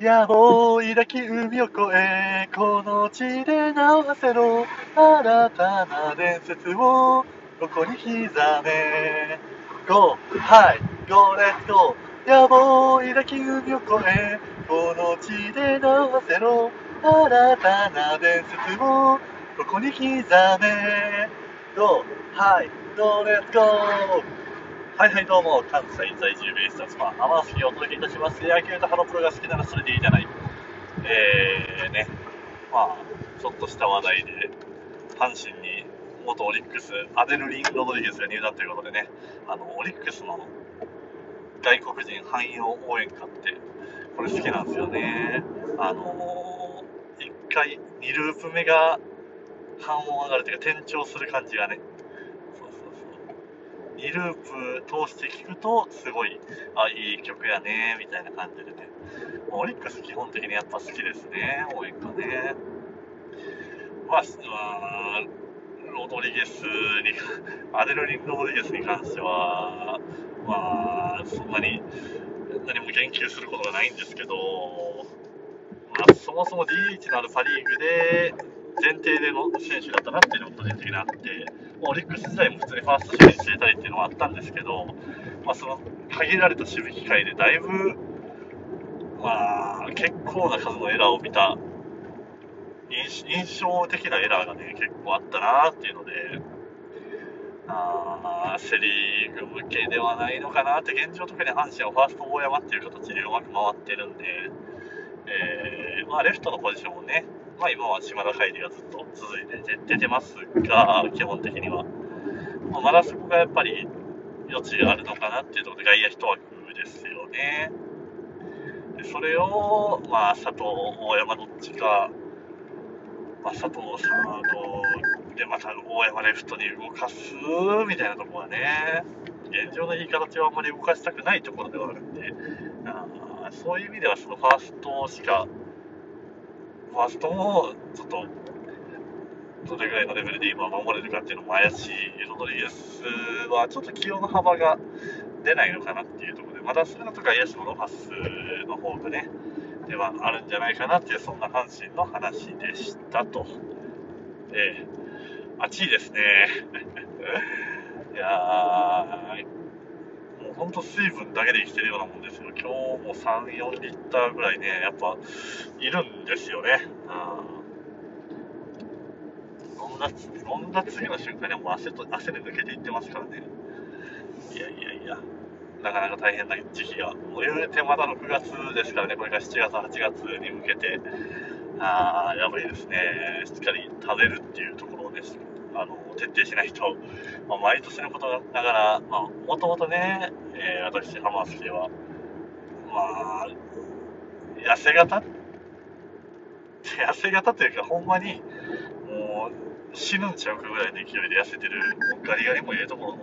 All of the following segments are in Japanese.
野望抱き海を越え、この地で名を馳せろ。新たな伝説をここに刻め。Go, hi, go, let's go. 野望抱き海を越え、この地で名を馳せろ。新たな伝説をここに刻め。Go, hi, go, let's go. はいはいどうも、関西在住ベースタツマ、アマスキをお届けいたします。野球とハロプロが好きならそれでいいじゃない。えーね、まあ、ちょっとした話題で、阪神に元オリックス、アデルリン・ロドリゲスが入団ということでね、あの、オリックスの外国人汎用応援歌って、これ好きなんですよね。あのー、1回、2ループ目が半音上がるというか、転調する感じがね、2ループ通して聴くと、すごい、あ、いい曲やね、みたいな感じでね。オリックス基本的にやっぱ好きですね、応援歌ね。まあ、ロドリゲスに、アデルリン・ロドリゲスに関しては、まあ、そんなに何も言及することがないんですけど、まあ、そもそも DH のあるパ・リーグで前提での選手だったなっていうのが個人的にあって、オリックス時代も普通にファースト守備に据えたいっていうのはあったんですけど、まあ、その限られた守備機会でだいぶ、まあ、結構な数のエラーを見た印象的なエラーがね、結構あったなっていうので、あセ・リーグ向けではないのかなって、現状特に阪神はファースト大山っていう形でうまく回ってるんで、えー、まあ、レフトのポジションもね、まあ、今は島田海里がずっと続いて出てますが、基本的には。まあ、まだそこがやっぱり余地あるのかなっていうところで外野1枠ですよね。でそれを、まあ、佐藤、大山どっちか、まあ、佐藤サードでまた大山レフトに動かすみたいなところはね、現状のいい形はあんまり動かしたくないところではあるんで、あそういう意味ではそのファーストしかファーストもちょっとどれぐらいのレベルで今守れるかっていうのも怪しいロドリゲスはちょっと起用の幅が出ないのかなっていうところでまだそれだと外野手のロハスの方がねではあるんじゃないかなっていうそんな阪神の話でしたと。えー、暑いですね。いやー、もう本当水分だけで生きてるようなもんですよ。今日も3、4リッターぐらいね、やっぱいるんですよね。飲んだ、飲んだ次の瞬間にはもう汗と、汗で抜けていってますからね。いやいやいや、なかなか大変な時期が。もう言うてまだ6月ですからね、これが7月、8月に向けて、あやばいですね。しっかり食べるっていうところをね、あの、徹底しないと、まあ、毎年のことながら、まあ、もともとね、えー、私、ハマスキは、まあ、痩せ型痩せ型というか、ほんまに、もう、死ぬんちゃうかぐらいの勢いで痩せてる、ガリガリもええところの、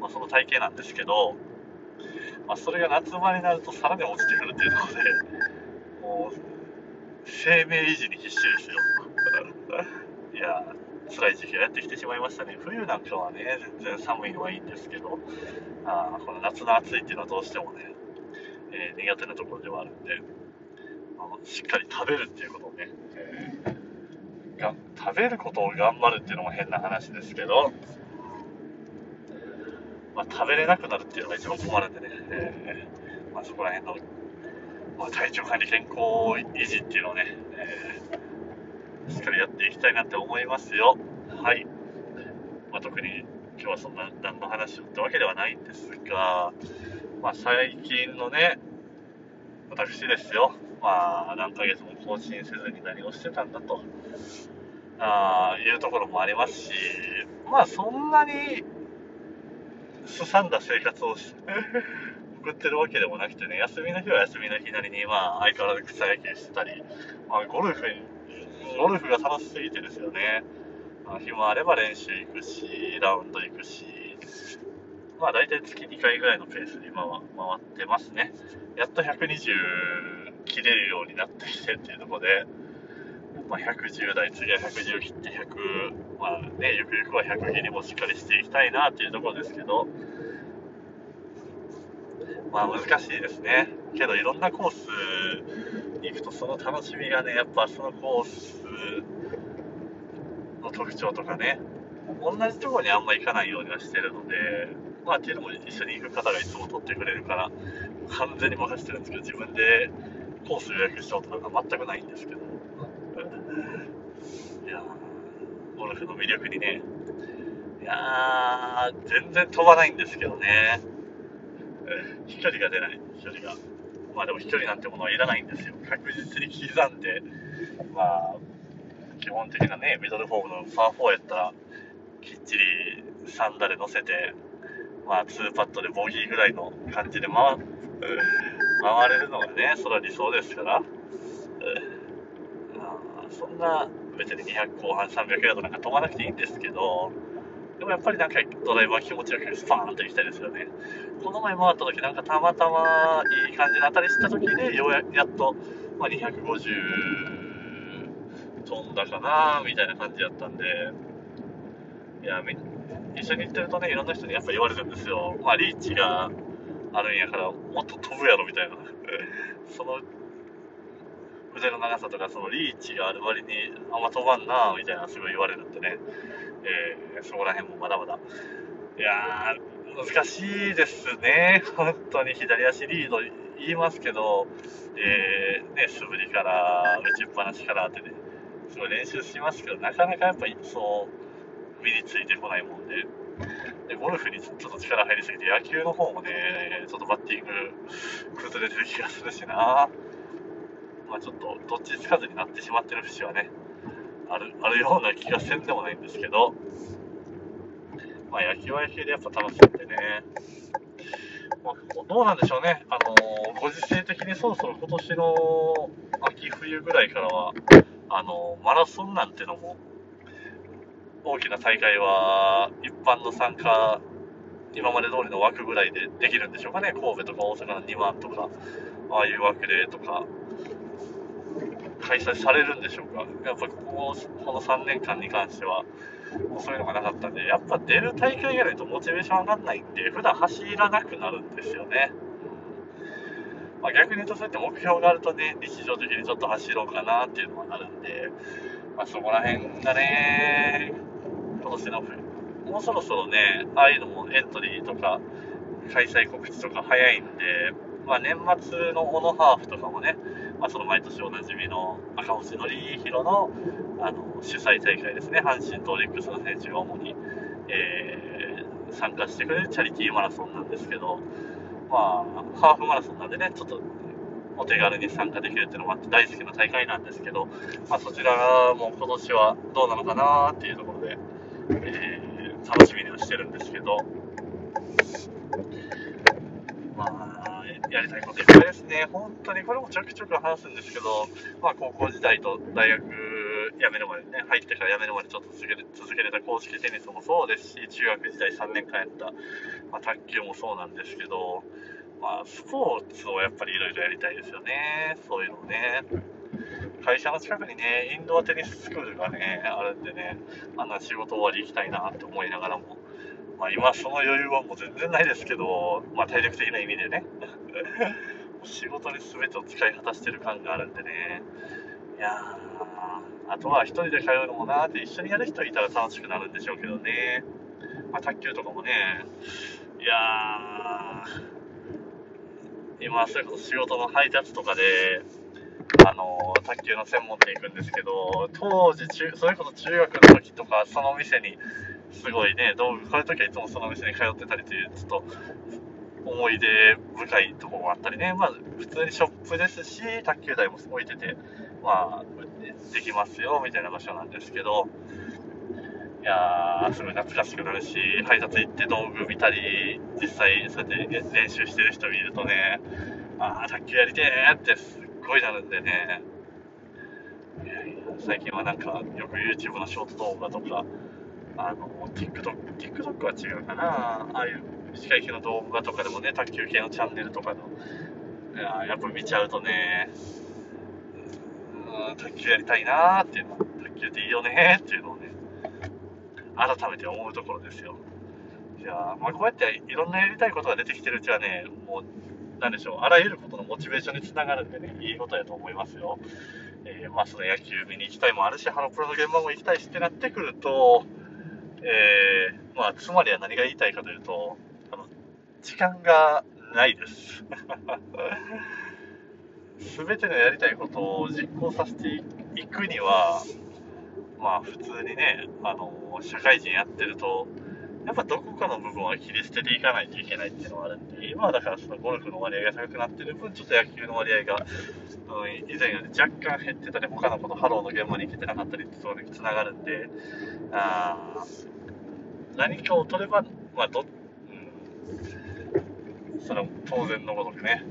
まあ、その体型なんですけど、まあ、それが夏場になるとさらに落ちてくるっていうところで、もう、生命維持に必死ですよ。いや辛い時期がやってきてしまいましたね。冬なんかはね、全然寒いのはいいんですけど、あこの夏の暑いっていうのはどうしてもね、えー、苦手なところではあるんで、あのしっかり食べるっていうことをね、えー、が食べることを頑張るっていうのも変な話ですけど、まあ、食べれなくなるっていうのが一番困るんでね、えー、まあ、そこら辺の、まあ、体調管理、健康維持っていうのをね、えー、しっかりやっていきたいなって思いますよ。はい。まあ、特に今日はそんな何の話をってわけではないんですが、まあ、最近のね、私ですよ、まあ、何ヶ月も更新せずに何をしてたんだと、あいうところもありますし、まあ、そんなに、すさんだ生活を 送ってるわけでもなくてね、休みの日は休みの日なりに、まあ、相変わらず草野球してたり、まあ、ゴルフに、ゴルフが楽しすぎてですよね。まあ、暇あれば練習行くし、ラウンド行くし、まあ大体月2回ぐらいのペースで今は回ってますね。やっと120切れるようになってきてっていうところで、まあ、110台、次は110切って100、まあね、ゆくゆくは100切りもしっかりしていきたいなっていうところですけど、まあ難しいですね。けどいろんなコース行くとその楽しみがね、やっぱそのコースの特徴とかね、同じところにあんま行かないようにはしてるので、まあ、っていうのも一緒に行く方がいつも取ってくれるから、完全に任せてるんですけど、自分でコース予約しようとか全くないんですけど、いやゴルフの魅力にね、いやー、全然飛ばないんですけどね、飛距離が出ない、飛距離が。まあでも飛距離なんてものはいらないんですよ。確実に刻んで、まあ、基本的なね、ミドルフォームのパー4やったら、きっちり3打で乗せて、まあ、2パットでボギーぐらいの感じで回 回れるのがね、それは理想ですから、そんな別に200後半300ヤードなんか飛ばなくていいんですけど、でもやっぱりなんかドライバー気持ちよくスパーンと行きたいですよね。この前回った時なんかたまたまいい感じの当たりした時でようややっと、まあ、250飛んだかなみたいな感じだったんで、いや、一緒に行ってるとね、いろんな人にやっぱ言われるんですよ。まあリーチがあるんやから、もっと飛ぶやろみたいな。その腕の長さとかそのリーチがある割にあんま飛ばんなみたいなすごい言われるんでね。えー、そこら辺もまだまだ。いや、難しいですね。本当に左足リード言いますけど、えー、ね、素振りから打ちっぱなしからってね、すごい練習しますけど、なかなかやっぱりそう身についてこないもんで、でゴルフにちょっと力入りすぎて、野球の方もね、ちょっとバッティング崩れてる気がするしな。まあちょっとどっちつかずになってしまってる節はね、あるあるような気がせんでもないんですけど、まあ、野球は野球でやっぱ楽しんでね、まあ、どうなんでしょうね、あのー、ご時世的にそろそろ今年の秋冬ぐらいからは、あのー、マラソンなんてのも、大きな大会は一般の参加、今まで通りの枠ぐらいでできるんでしょうかね、神戸とか大阪の2万とか、ああいう枠でとか、開催されるんでしょうか、やっぱこここの3年間に関しては、もうそういうのがなかったんで、やっぱ出る大会がないとモチベーション上がんないんで、普段走らなくなるんですよね。まあ、逆に言うと、そうやって目標があるとね、日常的にちょっと走ろうかなっていうのはなるんで、まあ、そこら辺がね、今年の冬、もうそろそろね、ああいうのもエントリーとか、開催告知とか早いんで、まあ、年末のオノハーフとかもね、まあ、その毎年おなじみの赤星則弘のあの主催大会ですね、阪神とオリックスの選手が主に、えー、参加してくれるチャリティーマラソンなんですけど、まあ、ハーフマラソンなんでね、ちょっとお手軽に参加できるっていうのもあって大好きな大会なんですけど、まあ、そちらも今年はどうなのかなっていうところで、えー、楽しみにはしてるんですけど、まあ、やりたいこといっぱいですね。本当にこれもちょくちょく話すんですけど、まあ、高校時代と大学辞めるまでね、入ってから辞めるまでちょっと続け続けれた公式テニスもそうですし、中学時代3年間やった、まあ、卓球もそうなんですけど、まあ、スポーツをやっぱりいろいろやりたいですよね。そういうのね。会社の近くにね、インドアテニススクールがね、あるんでね、あんな仕事終わり行きたいなって思いながらも、まあ、今その余裕はもう全然ないですけど、まあ、体力的な意味でね。仕事に全てを使い果たしてる感があるんでね。いやあとは一人で通うのもなーって一緒にやる人いたら楽しくなるんでしょうけどね、まあ、卓球とかもね。いや今それこそ仕事の配達とかであの卓球の専門店行くんですけど当時中それこそ中学の時とかその店にすごいね、道具、こういう時はいつもその店に通ってたりという、ちょっと思い出深いところもあったりね、まあ、普通にショップですし、卓球台も置いてて、まあ、できますよ、みたいな場所なんですけど、いやー、すごい懐かしくなるし、配達行って道具見たり、実際そうやって練習してる人見るとね、ああ、卓球やりてーってすっごいなるんでね、最近はなんか、よく YouTube のショート動画とか、あの、TikTok、TikTok は違うかな。ああいう司会系の動画とかでもね、卓球系のチャンネルとかの、やっぱ見ちゃうとね、うん、卓球やりたいなーっていうの、卓球っていいよねーっていうのをね、改めて思うところですよ。いやまあ、こうやっていろんなやりたいことが出てきてるうちはね、もうなんでしょう、あらゆることのモチベーションにつながるんでね、いいことやと思いますよ。えー、まあ、その野球見に行きたいもあるし、ハロプロの現場も行きたいしってなってくると、えー、まあ、つまりは何が言いたいかというと、あの、時間がないです。すべてのやりたいことを実行させていくには、まあ、普通にね、あの、社会人やってると、やっぱどこかの部分は切り捨てていかないといけないっていうのはあるんで、今はだからそのゴルフの割合が高くなってる分、ちょっと野球の割合が、うん、以前より若干減ってたり、他のこと、ハローの現場に行けてなかったりってところにつながるんで、あ何かを取れば、まあど、うん、その当然のごとくね、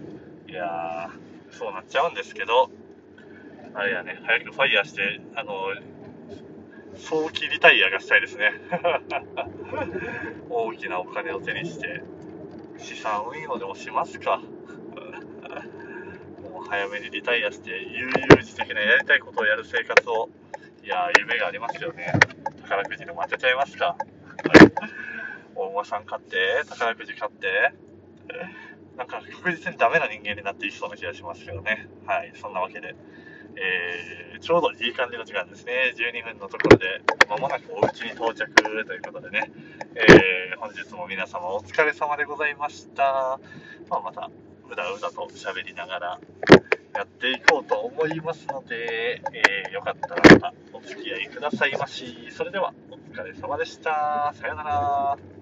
いやー、そうなっちゃうんですけど、あれやね、早くファイヤーして、あの、早期リタイアがしたいですね。大きなお金を手にして、資産運用でもしますか。もう早めにリタイアして、悠々自適なやりたいことをやる生活を、いや夢がありますよね。宝くじでも当てちゃいますか。大馬さん買って、宝くじ買って、なんか確実にダメな人間になっていきそうな気がしますけどね。はい、そんなわけで。えー、ちょうどいい感じの時間ですね。12分のところで、まもなくお家に到着ということでね、えー、本日も皆様お疲れ様でございました。まあ、また、うだうだと喋りながらやっていこうと思いますので、えー、よかったらまたお付き合いくださいまし。それでは、お疲れ様でした。さよなら。